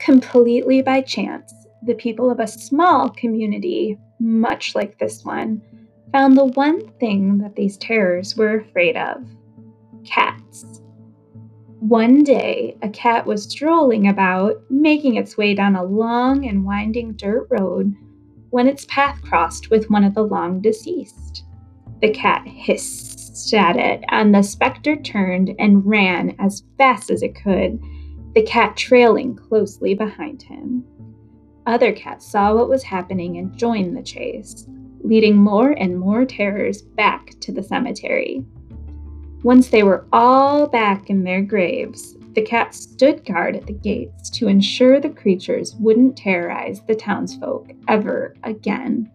Completely by chance, the people of a small community, much like this one, found the one thing that these terrors were afraid of cats. One day, a cat was strolling about, making its way down a long and winding dirt road, when its path crossed with one of the long deceased. The cat hissed at it, and the specter turned and ran as fast as it could, the cat trailing closely behind him. Other cats saw what was happening and joined the chase, leading more and more terrors back to the cemetery. Once they were all back in their graves, the cats stood guard at the gates to ensure the creatures wouldn't terrorize the townsfolk ever again.